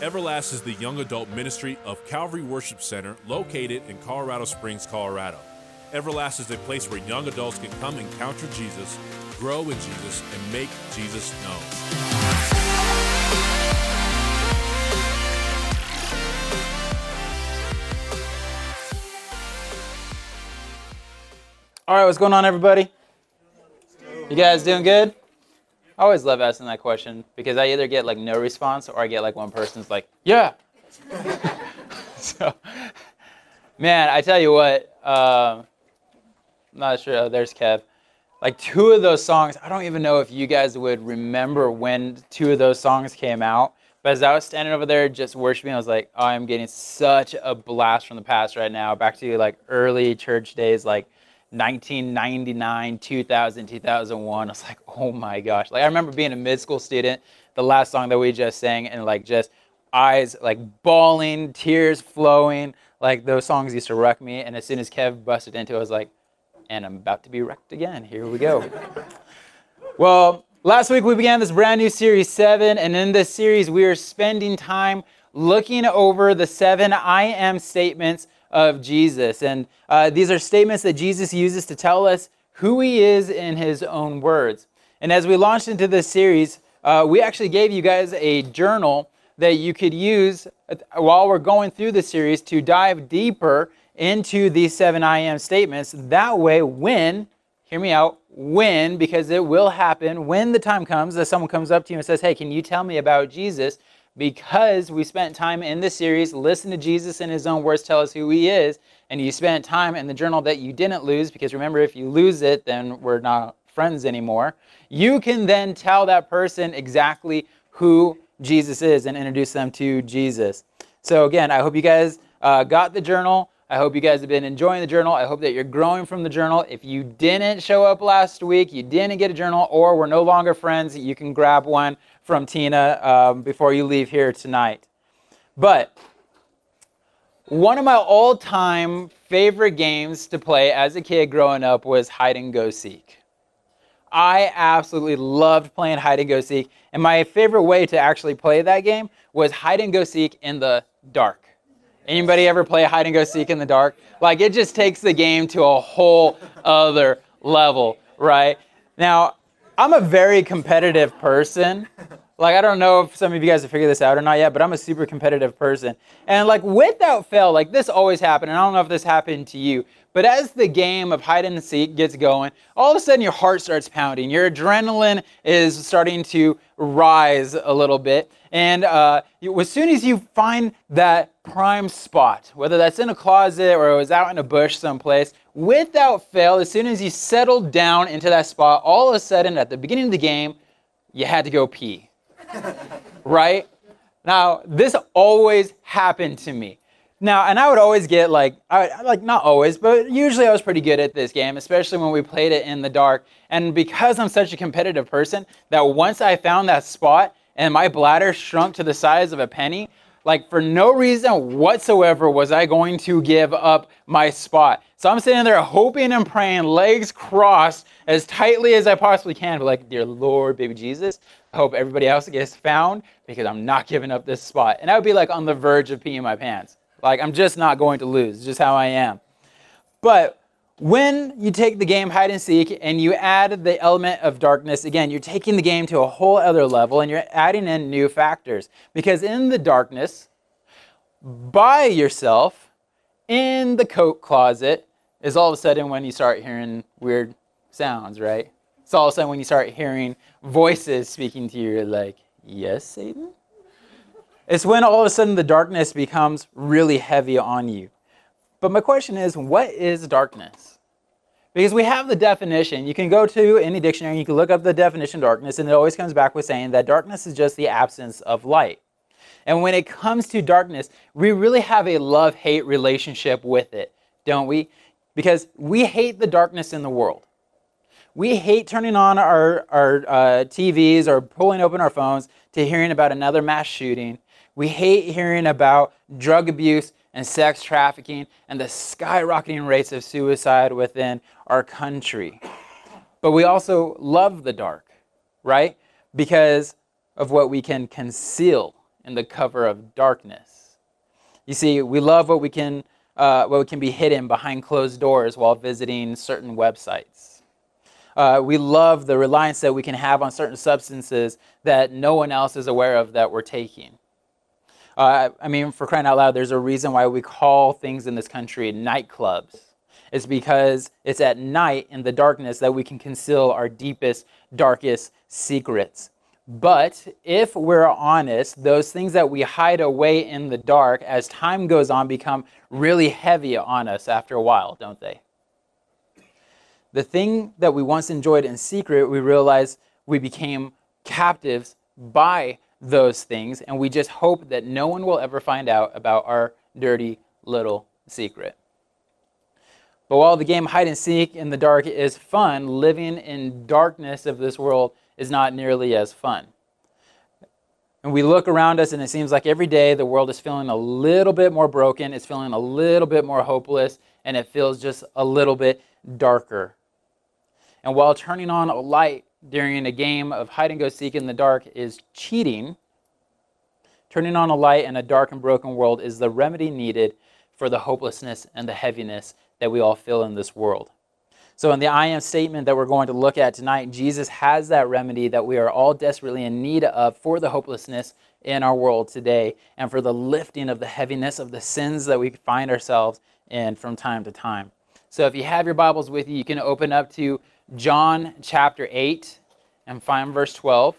Everlast is the young adult ministry of Calvary Worship Center located in Colorado Springs, Colorado. Everlast is a place where young adults can come encounter Jesus, grow in Jesus, and make Jesus known. All right, what's going on, everybody? You guys doing good? I always love asking that question because I either get like no response or I get like one person's like, yeah. so, man, I tell you what, um, I'm not sure. Oh, there's Kev. Like two of those songs, I don't even know if you guys would remember when two of those songs came out. But as I was standing over there just worshiping, I was like, oh, I'm getting such a blast from the past right now. Back to like early church days, like 1999, 2000, 2001. I was like, oh my gosh. Like I remember being a mid school student, the last song that we just sang, and like just eyes like bawling, tears flowing. Like those songs used to wreck me. And as soon as Kev busted into it, I was like, and I'm about to be wrecked again. Here we go. well, last week we began this brand new series seven, and in this series we are spending time looking over the seven I am statements of Jesus. And uh, these are statements that Jesus uses to tell us who he is in his own words. And as we launched into this series, uh, we actually gave you guys a journal that you could use while we're going through the series to dive deeper into these seven I am statements. That way, when, hear me out, when, because it will happen, when the time comes that someone comes up to you and says, Hey, can you tell me about Jesus? Because we spent time in this series, listen to Jesus in his own words tell us who he is, and you spent time in the journal that you didn't lose, because remember, if you lose it, then we're not friends anymore. You can then tell that person exactly who Jesus is and introduce them to Jesus. So, again, I hope you guys uh, got the journal. I hope you guys have been enjoying the journal. I hope that you're growing from the journal. If you didn't show up last week, you didn't get a journal, or we're no longer friends, you can grab one from Tina um, before you leave here tonight. But one of my all time favorite games to play as a kid growing up was hide and go seek. I absolutely loved playing hide and go seek, and my favorite way to actually play that game was hide and go seek in the dark. Anybody ever play hide and go seek in the dark? Like it just takes the game to a whole other level, right? Now, I'm a very competitive person. Like I don't know if some of you guys have figured this out or not yet, but I'm a super competitive person. And like without fail, like this always happened. And I don't know if this happened to you, but as the game of hide and seek gets going, all of a sudden your heart starts pounding. Your adrenaline is starting to rise a little bit. And uh, as soon as you find that prime spot, whether that's in a closet or it was out in a bush someplace, without fail, as soon as you settled down into that spot, all of a sudden at the beginning of the game, you had to go pee. Right? Now, this always happened to me. Now, and I would always get like, I, like not always, but usually I was pretty good at this game, especially when we played it in the dark. And because I'm such a competitive person, that once I found that spot and my bladder shrunk to the size of a penny, like for no reason whatsoever was I going to give up my spot. So I'm sitting there hoping and praying, legs crossed as tightly as I possibly can, but like, dear Lord, baby Jesus, I hope everybody else gets found because I'm not giving up this spot. And I would be like on the verge of peeing my pants. Like, I'm just not going to lose. Just how I am. But when you take the game hide and seek and you add the element of darkness, again, you're taking the game to a whole other level and you're adding in new factors. Because in the darkness, by yourself, in the coat closet, is all of a sudden when you start hearing weird sounds, right? It's all of a sudden when you start hearing voices speaking to you, like, yes, Satan? It's when all of a sudden the darkness becomes really heavy on you. But my question is, what is darkness? Because we have the definition. You can go to any dictionary, you can look up the definition of darkness, and it always comes back with saying that darkness is just the absence of light. And when it comes to darkness, we really have a love hate relationship with it, don't we? Because we hate the darkness in the world. We hate turning on our, our uh, TVs or pulling open our phones to hearing about another mass shooting. We hate hearing about drug abuse and sex trafficking and the skyrocketing rates of suicide within our country. But we also love the dark, right? Because of what we can conceal in the cover of darkness. You see, we love what we can, uh, what we can be hidden behind closed doors while visiting certain websites. Uh, we love the reliance that we can have on certain substances that no one else is aware of that we're taking. Uh, I mean, for crying out loud, there's a reason why we call things in this country nightclubs. It's because it's at night in the darkness that we can conceal our deepest, darkest secrets. But if we're honest, those things that we hide away in the dark as time goes on become really heavy on us after a while, don't they? The thing that we once enjoyed in secret, we realize we became captives by those things, and we just hope that no one will ever find out about our dirty little secret. But while the game hide and seek in the dark is fun, living in darkness of this world is not nearly as fun. And we look around us, and it seems like every day the world is feeling a little bit more broken, it's feeling a little bit more hopeless, and it feels just a little bit darker. And while turning on a light during a game of hide and go seek in the dark is cheating, turning on a light in a dark and broken world is the remedy needed for the hopelessness and the heaviness that we all feel in this world. So, in the I am statement that we're going to look at tonight, Jesus has that remedy that we are all desperately in need of for the hopelessness in our world today and for the lifting of the heaviness of the sins that we find ourselves in from time to time. So, if you have your Bibles with you, you can open up to John chapter 8 and find verse 12.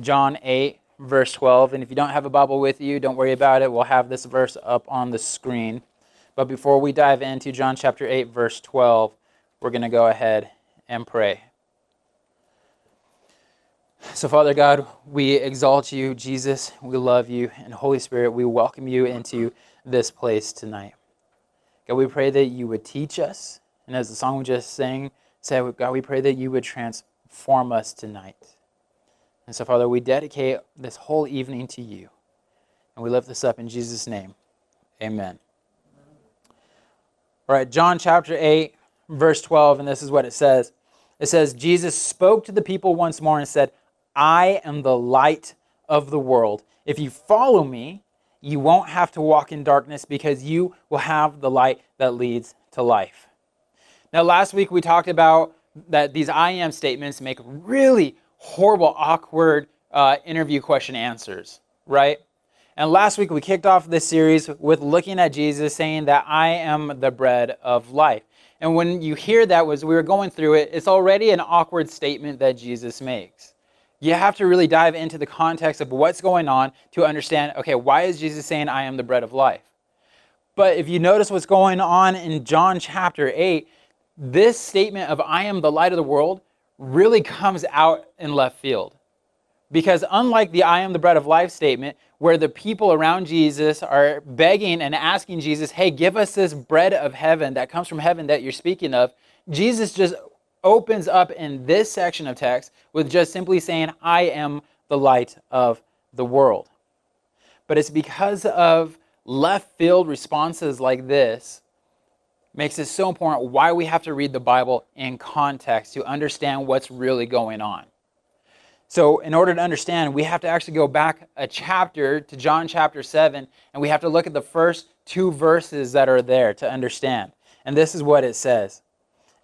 John 8, verse 12. And if you don't have a Bible with you, don't worry about it. We'll have this verse up on the screen. But before we dive into John chapter 8, verse 12, we're going to go ahead and pray. So, Father God, we exalt you, Jesus, we love you, and Holy Spirit, we welcome you into this place tonight. God, we pray that you would teach us, and as the song we just sang said, God, we pray that you would transform us tonight. And so, Father, we dedicate this whole evening to you, and we lift this up in Jesus' name. Amen. All right, John chapter 8, verse 12, and this is what it says. It says, Jesus spoke to the people once more and said, I am the light of the world. If you follow me, you won't have to walk in darkness because you will have the light that leads to life. Now, last week we talked about that these I am statements make really horrible, awkward uh, interview question answers, right? And last week we kicked off this series with looking at Jesus saying that I am the bread of life. And when you hear that, as we were going through it, it's already an awkward statement that Jesus makes. You have to really dive into the context of what's going on to understand okay, why is Jesus saying, I am the bread of life? But if you notice what's going on in John chapter 8, this statement of I am the light of the world really comes out in left field. Because unlike the I am the bread of life statement, where the people around Jesus are begging and asking Jesus, hey, give us this bread of heaven that comes from heaven that you're speaking of, Jesus just opens up in this section of text with just simply saying, I am the light of the world. But it's because of left field responses like this makes it so important why we have to read the Bible in context to understand what's really going on. So, in order to understand, we have to actually go back a chapter to John chapter 7, and we have to look at the first two verses that are there to understand. And this is what it says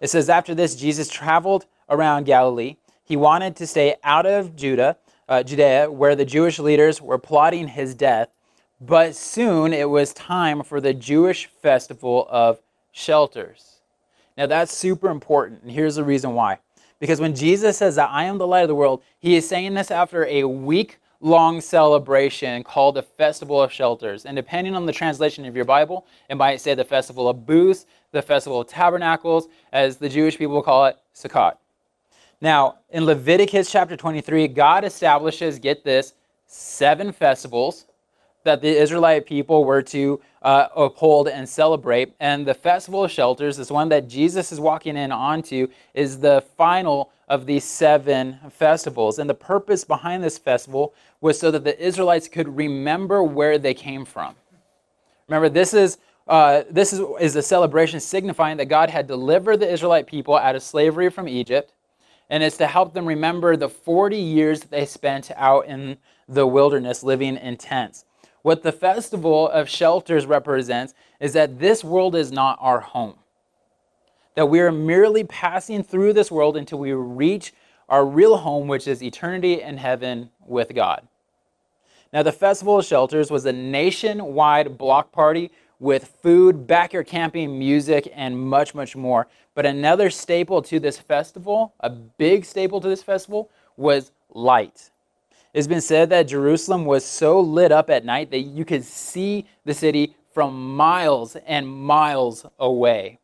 It says, After this, Jesus traveled around Galilee. He wanted to stay out of Judah, uh, Judea, where the Jewish leaders were plotting his death. But soon it was time for the Jewish festival of shelters. Now, that's super important, and here's the reason why. Because when Jesus says that I am the light of the world, he is saying this after a week long celebration called the Festival of Shelters. And depending on the translation of your Bible, it might say the Festival of Booths, the Festival of Tabernacles, as the Jewish people call it, Sukkot. Now, in Leviticus chapter 23, God establishes, get this, seven festivals that the Israelite people were to uh, uphold and celebrate. And the Festival of Shelters, this one that Jesus is walking in onto, is the final of these seven festivals. And the purpose behind this festival was so that the Israelites could remember where they came from. Remember, this is uh, this is, is a celebration signifying that God had delivered the Israelite people out of slavery from Egypt, and it's to help them remember the 40 years that they spent out in the wilderness living in tents. What the festival of shelters represents is that this world is not our home. That we are merely passing through this world until we reach our real home, which is eternity in heaven with God. Now, the Festival of Shelters was a nationwide block party with food, backyard camping, music, and much, much more. But another staple to this festival, a big staple to this festival, was light. It's been said that Jerusalem was so lit up at night that you could see the city from miles and miles away.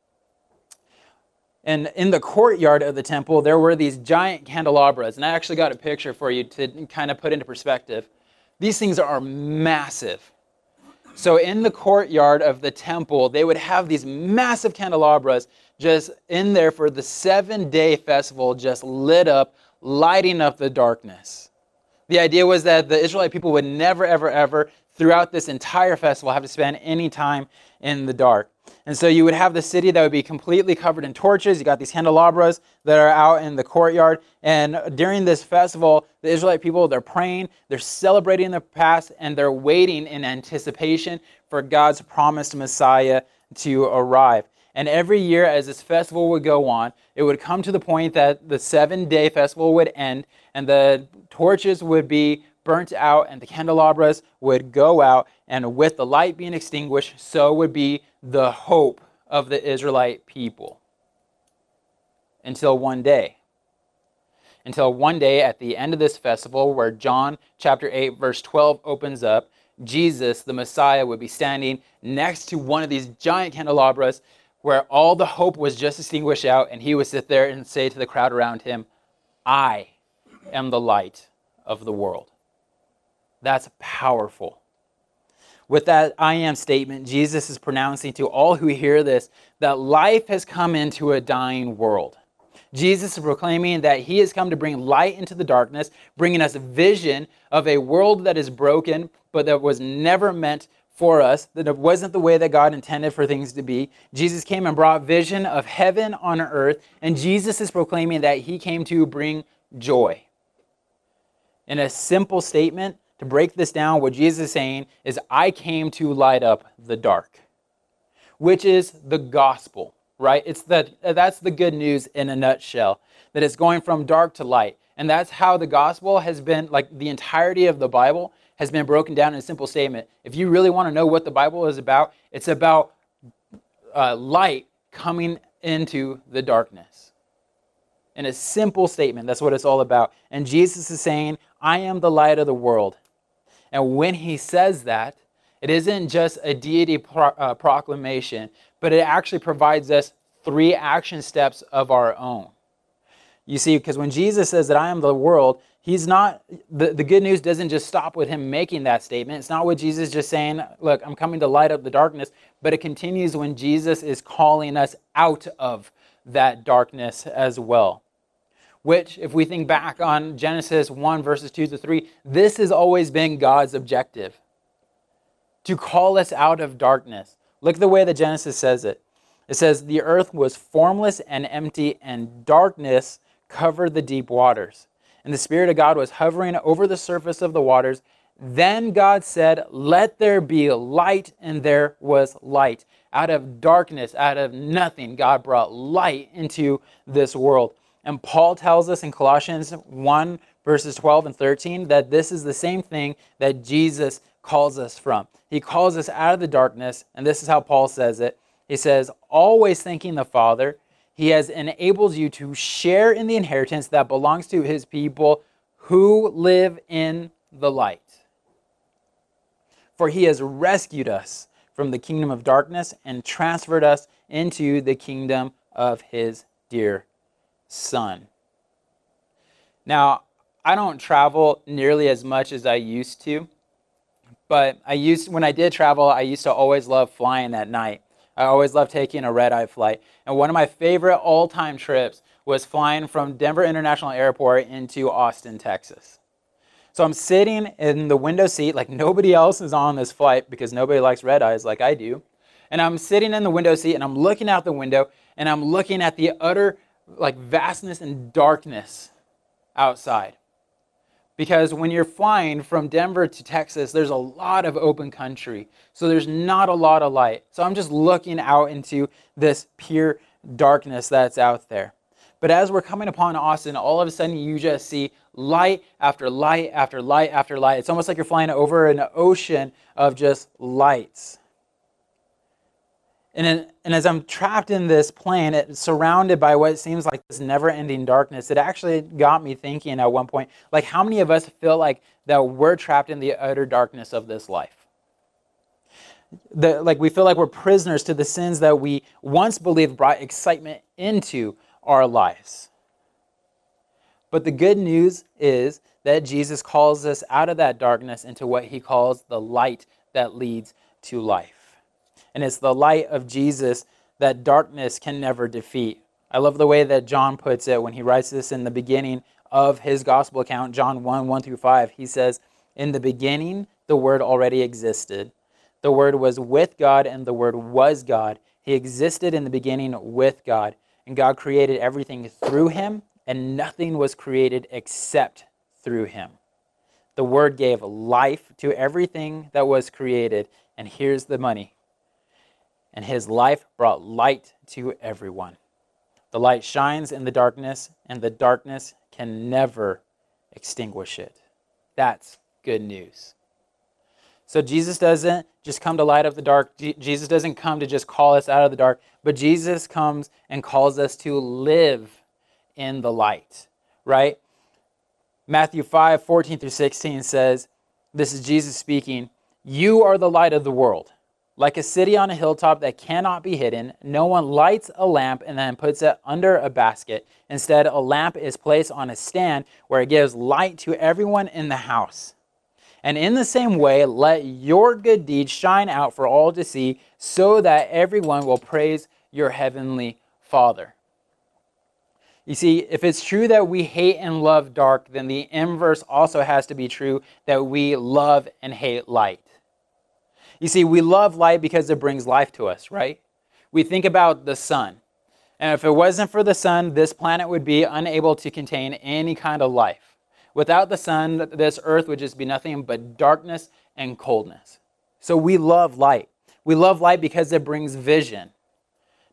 And in the courtyard of the temple, there were these giant candelabras. And I actually got a picture for you to kind of put into perspective. These things are massive. So, in the courtyard of the temple, they would have these massive candelabras just in there for the seven day festival, just lit up, lighting up the darkness. The idea was that the Israelite people would never, ever, ever, throughout this entire festival, have to spend any time in the dark. And so you would have the city that would be completely covered in torches. You got these candelabras that are out in the courtyard. And during this festival, the Israelite people, they're praying, they're celebrating the past, and they're waiting in anticipation for God's promised Messiah to arrive. And every year, as this festival would go on, it would come to the point that the seven day festival would end, and the torches would be burnt out, and the candelabras would go out. And with the light being extinguished, so would be the hope of the Israelite people until one day. Until one day at the end of this festival, where John chapter 8, verse 12 opens up, Jesus, the Messiah, would be standing next to one of these giant candelabras where all the hope was just extinguished out, and he would sit there and say to the crowd around him, I am the light of the world. That's powerful. With that I am statement, Jesus is pronouncing to all who hear this that life has come into a dying world. Jesus is proclaiming that he has come to bring light into the darkness, bringing us a vision of a world that is broken, but that was never meant for us, that it wasn't the way that God intended for things to be. Jesus came and brought vision of heaven on earth, and Jesus is proclaiming that he came to bring joy. In a simple statement, to break this down, what Jesus is saying is, I came to light up the dark, which is the gospel, right? It's the, that's the good news in a nutshell, that it's going from dark to light. And that's how the gospel has been, like the entirety of the Bible has been broken down in a simple statement. If you really want to know what the Bible is about, it's about uh, light coming into the darkness. In a simple statement, that's what it's all about. And Jesus is saying, I am the light of the world. And when he says that, it isn't just a deity pro- uh, proclamation, but it actually provides us three action steps of our own. You see, because when Jesus says that I am the world, he's not, the, the good news doesn't just stop with him making that statement. It's not what Jesus just saying, look, I'm coming to light up the darkness, but it continues when Jesus is calling us out of that darkness as well which, if we think back on Genesis 1, verses 2 to 3, this has always been God's objective to call us out of darkness. Look at the way that Genesis says it. It says, The earth was formless and empty, and darkness covered the deep waters. And the Spirit of God was hovering over the surface of the waters. Then God said, Let there be light, and there was light. Out of darkness, out of nothing, God brought light into this world. And Paul tells us in Colossians 1, verses 12 and 13, that this is the same thing that Jesus calls us from. He calls us out of the darkness, and this is how Paul says it. He says, always thanking the Father, he has enabled you to share in the inheritance that belongs to his people who live in the light. For he has rescued us from the kingdom of darkness and transferred us into the kingdom of his dear son. Now, I don't travel nearly as much as I used to, but I used when I did travel, I used to always love flying at night. I always loved taking a red-eye flight. And one of my favorite all-time trips was flying from Denver International Airport into Austin, Texas. So I'm sitting in the window seat like nobody else is on this flight because nobody likes red eyes like I do. And I'm sitting in the window seat and I'm looking out the window and I'm looking at the utter like vastness and darkness outside. Because when you're flying from Denver to Texas, there's a lot of open country. So there's not a lot of light. So I'm just looking out into this pure darkness that's out there. But as we're coming upon Austin, all of a sudden you just see light after light after light after light. It's almost like you're flying over an ocean of just lights. And, and as I'm trapped in this plane, it, surrounded by what seems like this never ending darkness, it actually got me thinking at one point like, how many of us feel like that we're trapped in the utter darkness of this life? The, like, we feel like we're prisoners to the sins that we once believed brought excitement into our lives. But the good news is that Jesus calls us out of that darkness into what he calls the light that leads to life and it's the light of Jesus that darkness can never defeat. I love the way that John puts it when he writes this in the beginning of his gospel account, John 1 1 through 5. He says, In the beginning, the Word already existed. The Word was with God, and the Word was God. He existed in the beginning with God, and God created everything through him, and nothing was created except through him. The Word gave life to everything that was created, and here's the money and his life brought light to everyone. The light shines in the darkness, and the darkness can never extinguish it. That's good news. So Jesus doesn't just come to light up the dark. Jesus doesn't come to just call us out of the dark, but Jesus comes and calls us to live in the light, right? Matthew 5, 14 through 16 says, This is Jesus speaking, You are the light of the world. Like a city on a hilltop that cannot be hidden, no one lights a lamp and then puts it under a basket. Instead, a lamp is placed on a stand where it gives light to everyone in the house. And in the same way, let your good deeds shine out for all to see, so that everyone will praise your heavenly Father. You see, if it's true that we hate and love dark, then the inverse also has to be true that we love and hate light. You see, we love light because it brings life to us, right? We think about the sun. And if it wasn't for the sun, this planet would be unable to contain any kind of life. Without the sun, this earth would just be nothing but darkness and coldness. So we love light. We love light because it brings vision.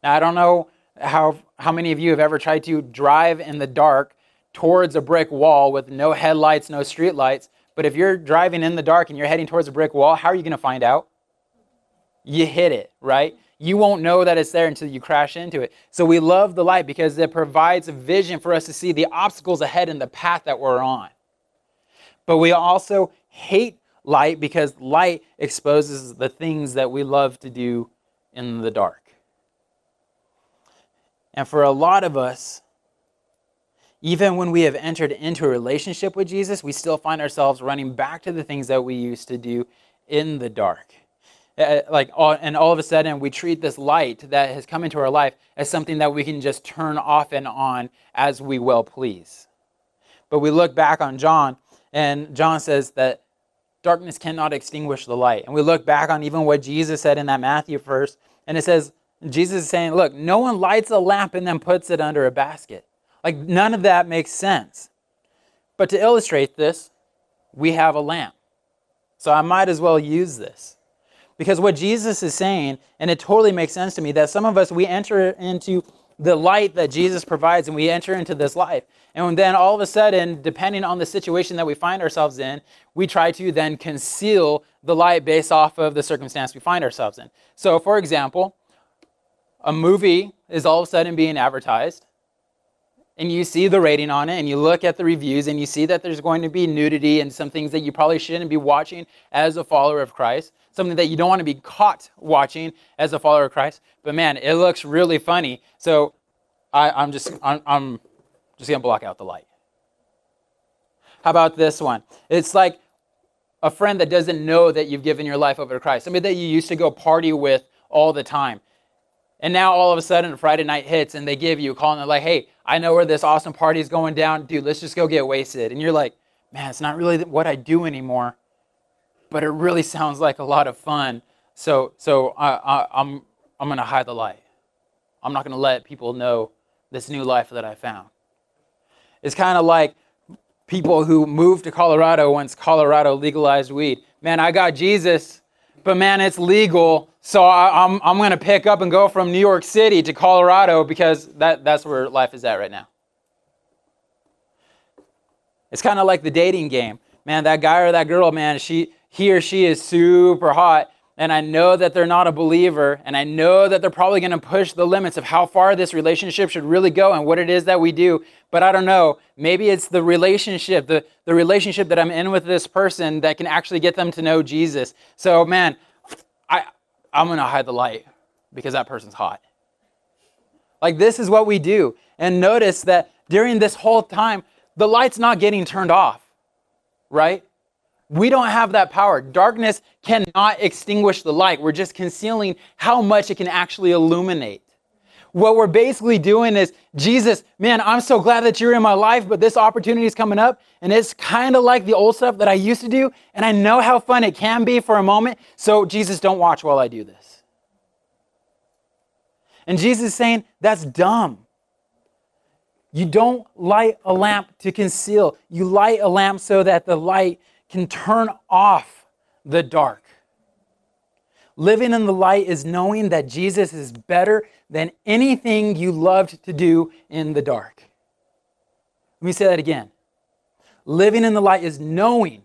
Now, I don't know how, how many of you have ever tried to drive in the dark towards a brick wall with no headlights, no street lights. But if you're driving in the dark and you're heading towards a brick wall, how are you going to find out? You hit it, right? You won't know that it's there until you crash into it. So we love the light because it provides a vision for us to see the obstacles ahead in the path that we're on. But we also hate light because light exposes the things that we love to do in the dark. And for a lot of us, even when we have entered into a relationship with Jesus, we still find ourselves running back to the things that we used to do in the dark. Uh, like all, and all of a sudden we treat this light that has come into our life as something that we can just turn off and on as we well please. But we look back on john and john says that darkness cannot extinguish the light. And we look back on even what jesus said in that matthew verse and it says jesus is saying look no one lights a lamp and then puts it under a basket. Like none of that makes sense. But to illustrate this we have a lamp. So i might as well use this because what Jesus is saying, and it totally makes sense to me, that some of us, we enter into the light that Jesus provides and we enter into this life. And then all of a sudden, depending on the situation that we find ourselves in, we try to then conceal the light based off of the circumstance we find ourselves in. So, for example, a movie is all of a sudden being advertised, and you see the rating on it, and you look at the reviews, and you see that there's going to be nudity and some things that you probably shouldn't be watching as a follower of Christ something that you don't want to be caught watching as a follower of Christ. But man, it looks really funny. So I, am just I'm, I'm just gonna block out the light. How about this one? It's like a friend that doesn't know that you've given your life over to Christ, somebody that you used to go party with all the time. And now all of a sudden, Friday night hits and they give you a call and they're like, hey, I know where this awesome party is going down. Dude, let's just go get wasted. And you're like, man, it's not really what I do anymore but it really sounds like a lot of fun. So, so I, I, I'm, I'm going to hide the light. I'm not going to let people know this new life that I found. It's kind of like people who moved to Colorado once Colorado legalized weed. Man, I got Jesus, but man, it's legal. So I, am I'm, I'm going to pick up and go from New York City to Colorado because that, that's where life is at right now. It's kind of like the dating game. Man, that guy or that girl, man, she, he or she is super hot and I know that they're not a believer, and I know that they're probably going to push the limits of how far this relationship should really go and what it is that we do. But I don't know. Maybe it's the relationship, the, the relationship that I'm in with this person that can actually get them to know Jesus. So, man, I, I'm going to hide the light because that person's hot. Like, this is what we do. And notice that during this whole time, the light's not getting turned off, right? We don't have that power. Darkness cannot extinguish the light. We're just concealing how much it can actually illuminate. What we're basically doing is, Jesus, man, I'm so glad that you're in my life, but this opportunity is coming up, and it's kind of like the old stuff that I used to do, and I know how fun it can be for a moment. So, Jesus, don't watch while I do this. And Jesus is saying, that's dumb. You don't light a lamp to conceal, you light a lamp so that the light can turn off the dark. Living in the light is knowing that Jesus is better than anything you loved to do in the dark. Let me say that again. Living in the light is knowing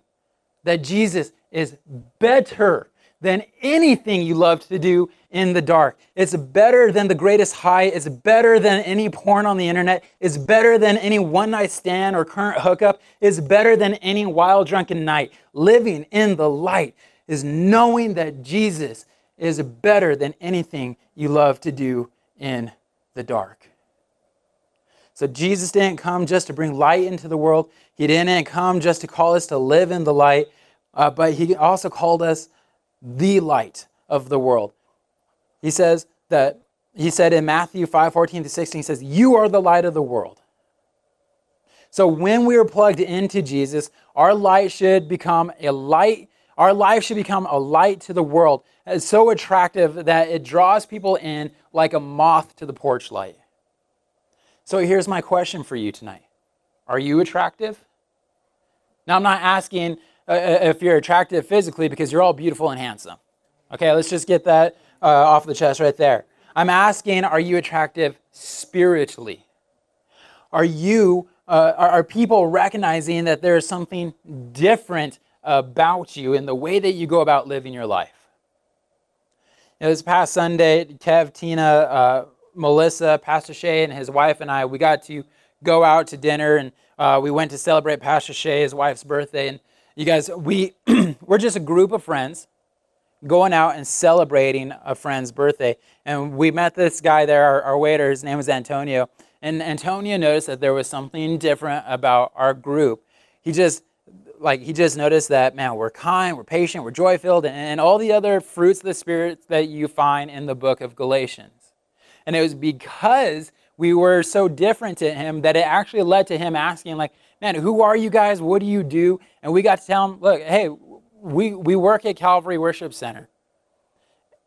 that Jesus is better than anything you love to do in the dark. It's better than the greatest high. It's better than any porn on the internet. It's better than any one night stand or current hookup. It's better than any wild drunken night. Living in the light is knowing that Jesus is better than anything you love to do in the dark. So Jesus didn't come just to bring light into the world. He didn't come just to call us to live in the light, uh, but he also called us the light of the world. He says that he said in Matthew 5 14 to 16, he says, You are the light of the world. So when we are plugged into Jesus, our light should become a light, our life should become a light to the world. It's so attractive that it draws people in like a moth to the porch light. So here's my question for you tonight Are you attractive? Now, I'm not asking if you're attractive physically because you're all beautiful and handsome. Okay, let's just get that uh, off the chest right there. I'm asking, are you attractive spiritually? Are you, uh, are, are people recognizing that there is something different about you in the way that you go about living your life? You know, this past Sunday, Kev, Tina, uh, Melissa, Pastor Shay, and his wife and I, we got to go out to dinner and uh, we went to celebrate Pastor Shay, his wife's birthday. And you guys, we we're just a group of friends going out and celebrating a friend's birthday. And we met this guy there, our, our waiter, his name was Antonio. And Antonio noticed that there was something different about our group. He just like he just noticed that man we're kind we're patient we're joy filled and, and all the other fruits of the spirit that you find in the book of galatians and it was because we were so different to him that it actually led to him asking like man, who are you guys? What do you do? And we got to tell them, look, hey, we, we work at Calvary Worship Center.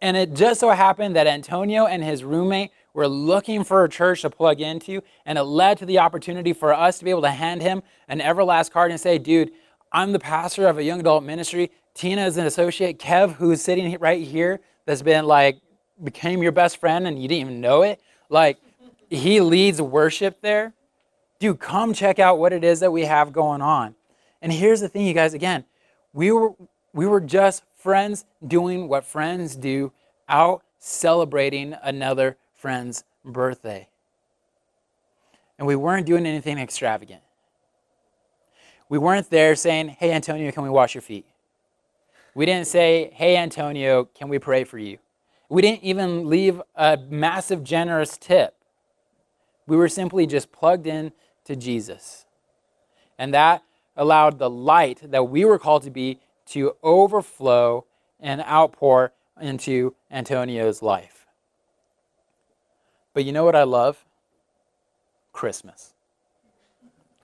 And it just so happened that Antonio and his roommate were looking for a church to plug into, and it led to the opportunity for us to be able to hand him an Everlast card and say, dude, I'm the pastor of a young adult ministry. Tina is an associate. Kev, who's sitting right here, that's been like, became your best friend and you didn't even know it. Like, he leads worship there dude, come check out what it is that we have going on. And here's the thing, you guys, again, we were we were just friends doing what friends do, out celebrating another friend's birthday. And we weren't doing anything extravagant. We weren't there saying, hey, Antonio, can we wash your feet? We didn't say, hey, Antonio, can we pray for you? We didn't even leave a massive, generous tip. We were simply just plugged in to Jesus. And that allowed the light that we were called to be to overflow and outpour into Antonio's life. But you know what I love? Christmas.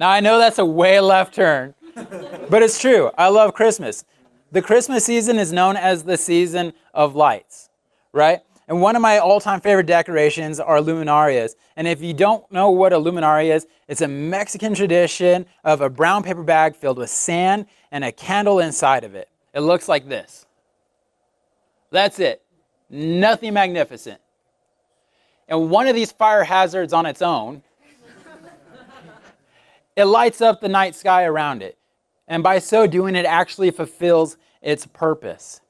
Now, I know that's a way left turn, but it's true. I love Christmas. The Christmas season is known as the season of lights, right? And one of my all-time favorite decorations are luminarias. And if you don't know what a luminaria is, it's a Mexican tradition of a brown paper bag filled with sand and a candle inside of it. It looks like this. That's it. Nothing magnificent. And one of these fire hazards on its own, it lights up the night sky around it. And by so doing, it actually fulfills its purpose.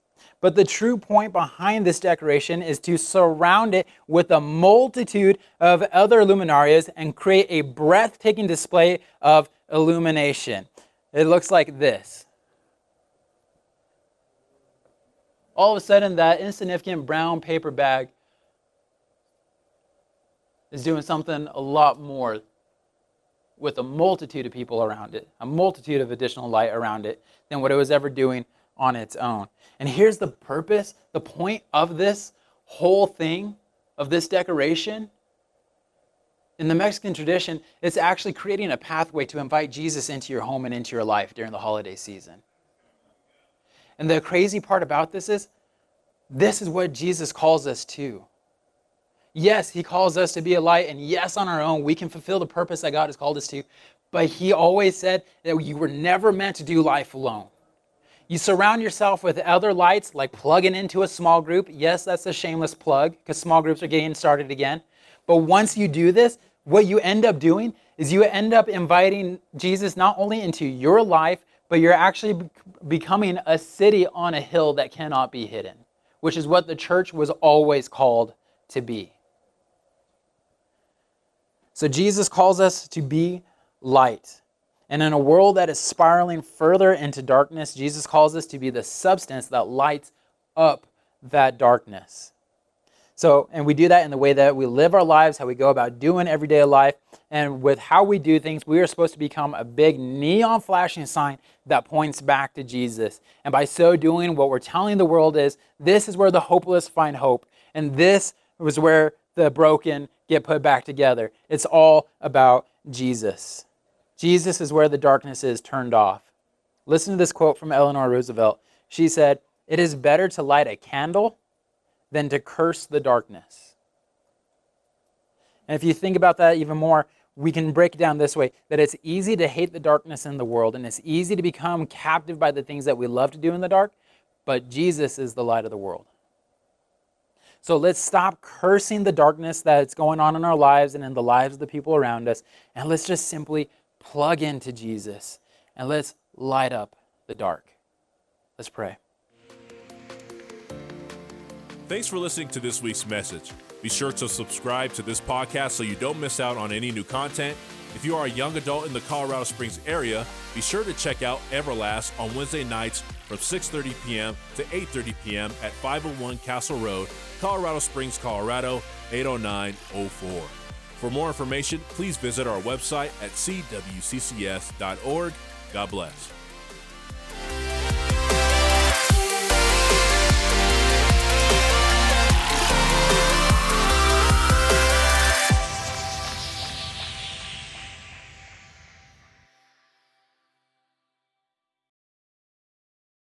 But the true point behind this decoration is to surround it with a multitude of other luminarias and create a breathtaking display of illumination. It looks like this. All of a sudden, that insignificant brown paper bag is doing something a lot more with a multitude of people around it, a multitude of additional light around it, than what it was ever doing on its own. And here's the purpose, the point of this whole thing, of this decoration. In the Mexican tradition, it's actually creating a pathway to invite Jesus into your home and into your life during the holiday season. And the crazy part about this is, this is what Jesus calls us to. Yes, he calls us to be a light, and yes, on our own, we can fulfill the purpose that God has called us to. But he always said that you were never meant to do life alone. You surround yourself with other lights, like plugging into a small group. Yes, that's a shameless plug because small groups are getting started again. But once you do this, what you end up doing is you end up inviting Jesus not only into your life, but you're actually becoming a city on a hill that cannot be hidden, which is what the church was always called to be. So Jesus calls us to be light. And in a world that is spiraling further into darkness, Jesus calls us to be the substance that lights up that darkness. So, and we do that in the way that we live our lives, how we go about doing everyday life, and with how we do things, we are supposed to become a big neon flashing sign that points back to Jesus. And by so doing, what we're telling the world is this is where the hopeless find hope, and this was where the broken get put back together. It's all about Jesus. Jesus is where the darkness is turned off. Listen to this quote from Eleanor Roosevelt. She said, It is better to light a candle than to curse the darkness. And if you think about that even more, we can break it down this way that it's easy to hate the darkness in the world and it's easy to become captive by the things that we love to do in the dark, but Jesus is the light of the world. So let's stop cursing the darkness that's going on in our lives and in the lives of the people around us, and let's just simply plug into Jesus and let's light up the dark. Let's pray. Thanks for listening to this week's message. Be sure to subscribe to this podcast so you don't miss out on any new content. If you are a young adult in the Colorado Springs area, be sure to check out Everlast on Wednesday nights from 6:30 p.m. to 8:30 p.m. at 501 Castle Road, Colorado Springs, Colorado 80904. For more information, please visit our website at cwccs.org. God bless.